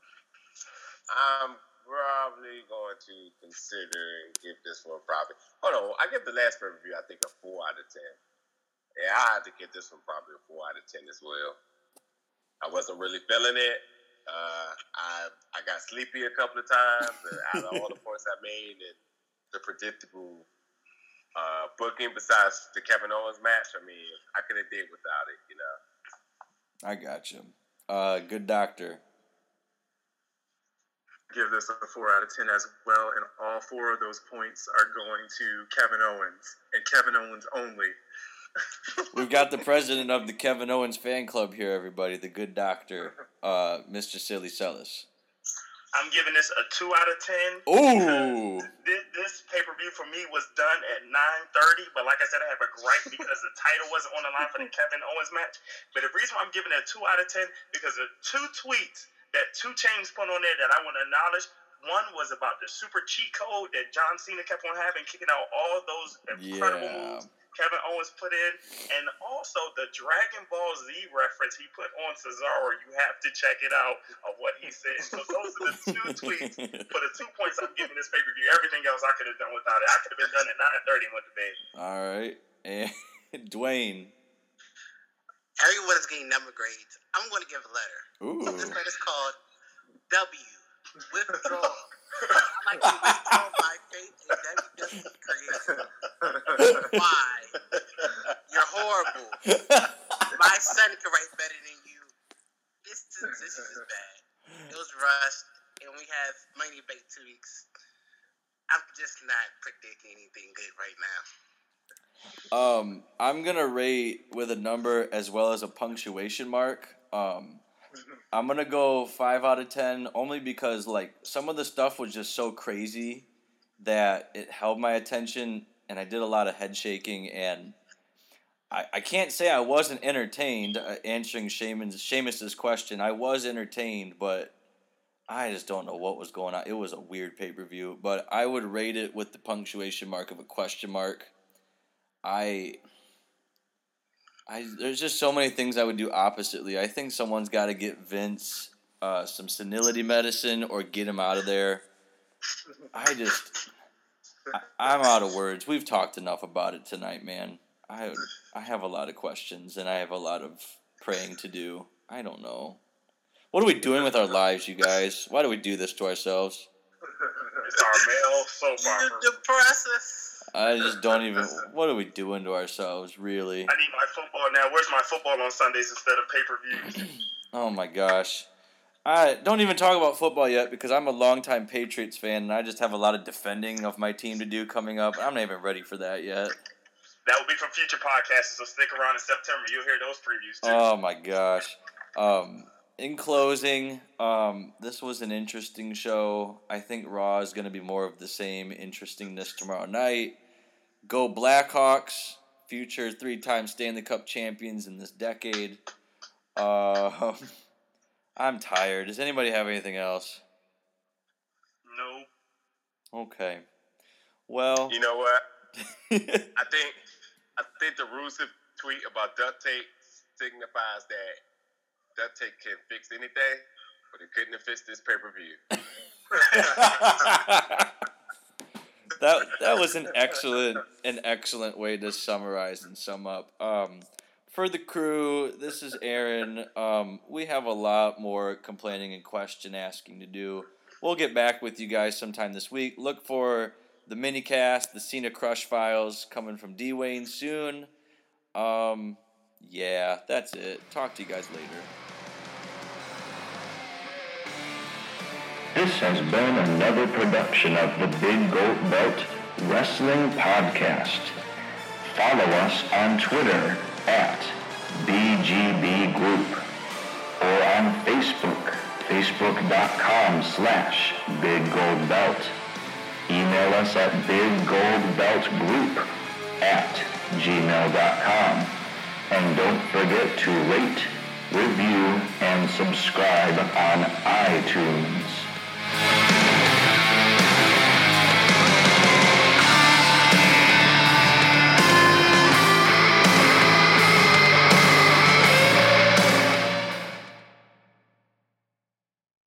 I'm probably going to consider and give this one probably. Hold on, I give the last pay per view I think a four out of ten. Yeah, I had to give this one probably a four out of ten as well. I wasn't really feeling it. Uh, I I got sleepy a couple of times. Out of all the points I made and the predictable uh, booking besides the Kevin Owens match, I mean, I could have did without it, you know. I got you. Uh, good doctor. Give this a four out of ten as well, and all four of those points are going to Kevin Owens and Kevin Owens only. [laughs] We've got the president of the Kevin Owens fan club here, everybody. The good doctor, uh, Mr. Silly Celis. I'm giving this a two out of ten. Ooh. This, this pay per view for me was done at 9:30, but like I said, I have a gripe because the title wasn't on the line for the Kevin Owens match. But the reason why I'm giving it a two out of ten because of two tweets that two chains put on there that I want to acknowledge. One was about the super cheat code that John Cena kept on having, kicking out all those incredible Yeah. moves. Kevin Owens put in, and also the Dragon Ball Z reference he put on Cesaro. You have to check it out of what he said. So those are the two [laughs] tweets for the two points I'm giving this pay per view. Everything else I could have done without it. I could have been done at nine thirty and went to bed. All right, and [laughs] Dwayne. Everyone's getting number grades. I'm going to give a letter. Ooh. This letter's called W. Withdrawal. I like to withdraw [laughs] my faith in WWE creation. Why? You're horrible. My son can write better than you. This is this is just bad. It was rushed, and we have money back two weeks. I'm just not predicting anything good right now. Um, I'm gonna rate with a number as well as a punctuation mark. Um, I'm gonna go five out of ten only because like some of the stuff was just so crazy that it held my attention and I did a lot of head shaking and I, I can't say I wasn't entertained uh, answering Sheamus, Sheamus's question. I was entertained, but I just don't know what was going on. It was a weird pay per view, but I would rate it with the punctuation mark of a question mark. I I there's just so many things I would do oppositely. I think someone's got to get Vince uh, some senility medicine or get him out of there. I just I, I'm out of words. We've talked enough about it tonight, man. I I have a lot of questions and I have a lot of praying to do. I don't know. What are we doing with our lives, you guys? Why do we do this to ourselves? It's our male soap You opera. depress us. I just don't even. What are we doing to ourselves, really? I need my football now. Where's my football on Sundays instead of pay per views? [clears throat] Oh my gosh. I don't even talk about football yet because I'm a longtime Patriots fan and I just have a lot of defending of my team to do coming up. I'm not even ready for that yet. That will be for future podcasts, so stick around in September. You'll hear those previews too. Oh my gosh. Um, in closing, um, this was an interesting show. I think Raw is going to be more of the same interestingness tomorrow night. Go Blackhawks, future three-time Stanley Cup champions in this decade. Uh, [laughs] I'm tired. Does anybody have anything else? no. Okay. Well, You know what? [laughs] I think I think the Rusev tweet about duct tape signifies that duct tape can fix anything, but it couldn't have fixed this pay per view. [laughs] that that was an excellent an excellent way to summarize and sum up. Um, for the crew, this is Aaron. Um, we have a lot more complaining and question asking to do. We'll get back with you guys sometime this week. Look for the mini cast, the Cena Crush files coming from D Wayne soon. Um, yeah, that's it. Talk to you guys later. This has been another production of the Big Gold Belt Wrestling Podcast. Follow us on Twitter at BGB Group or on Facebook, facebook.com slash Big Gold Belt. Email us at biggoldbeltgroup at gmail.com. And don't forget to rate, review, and subscribe on iTunes.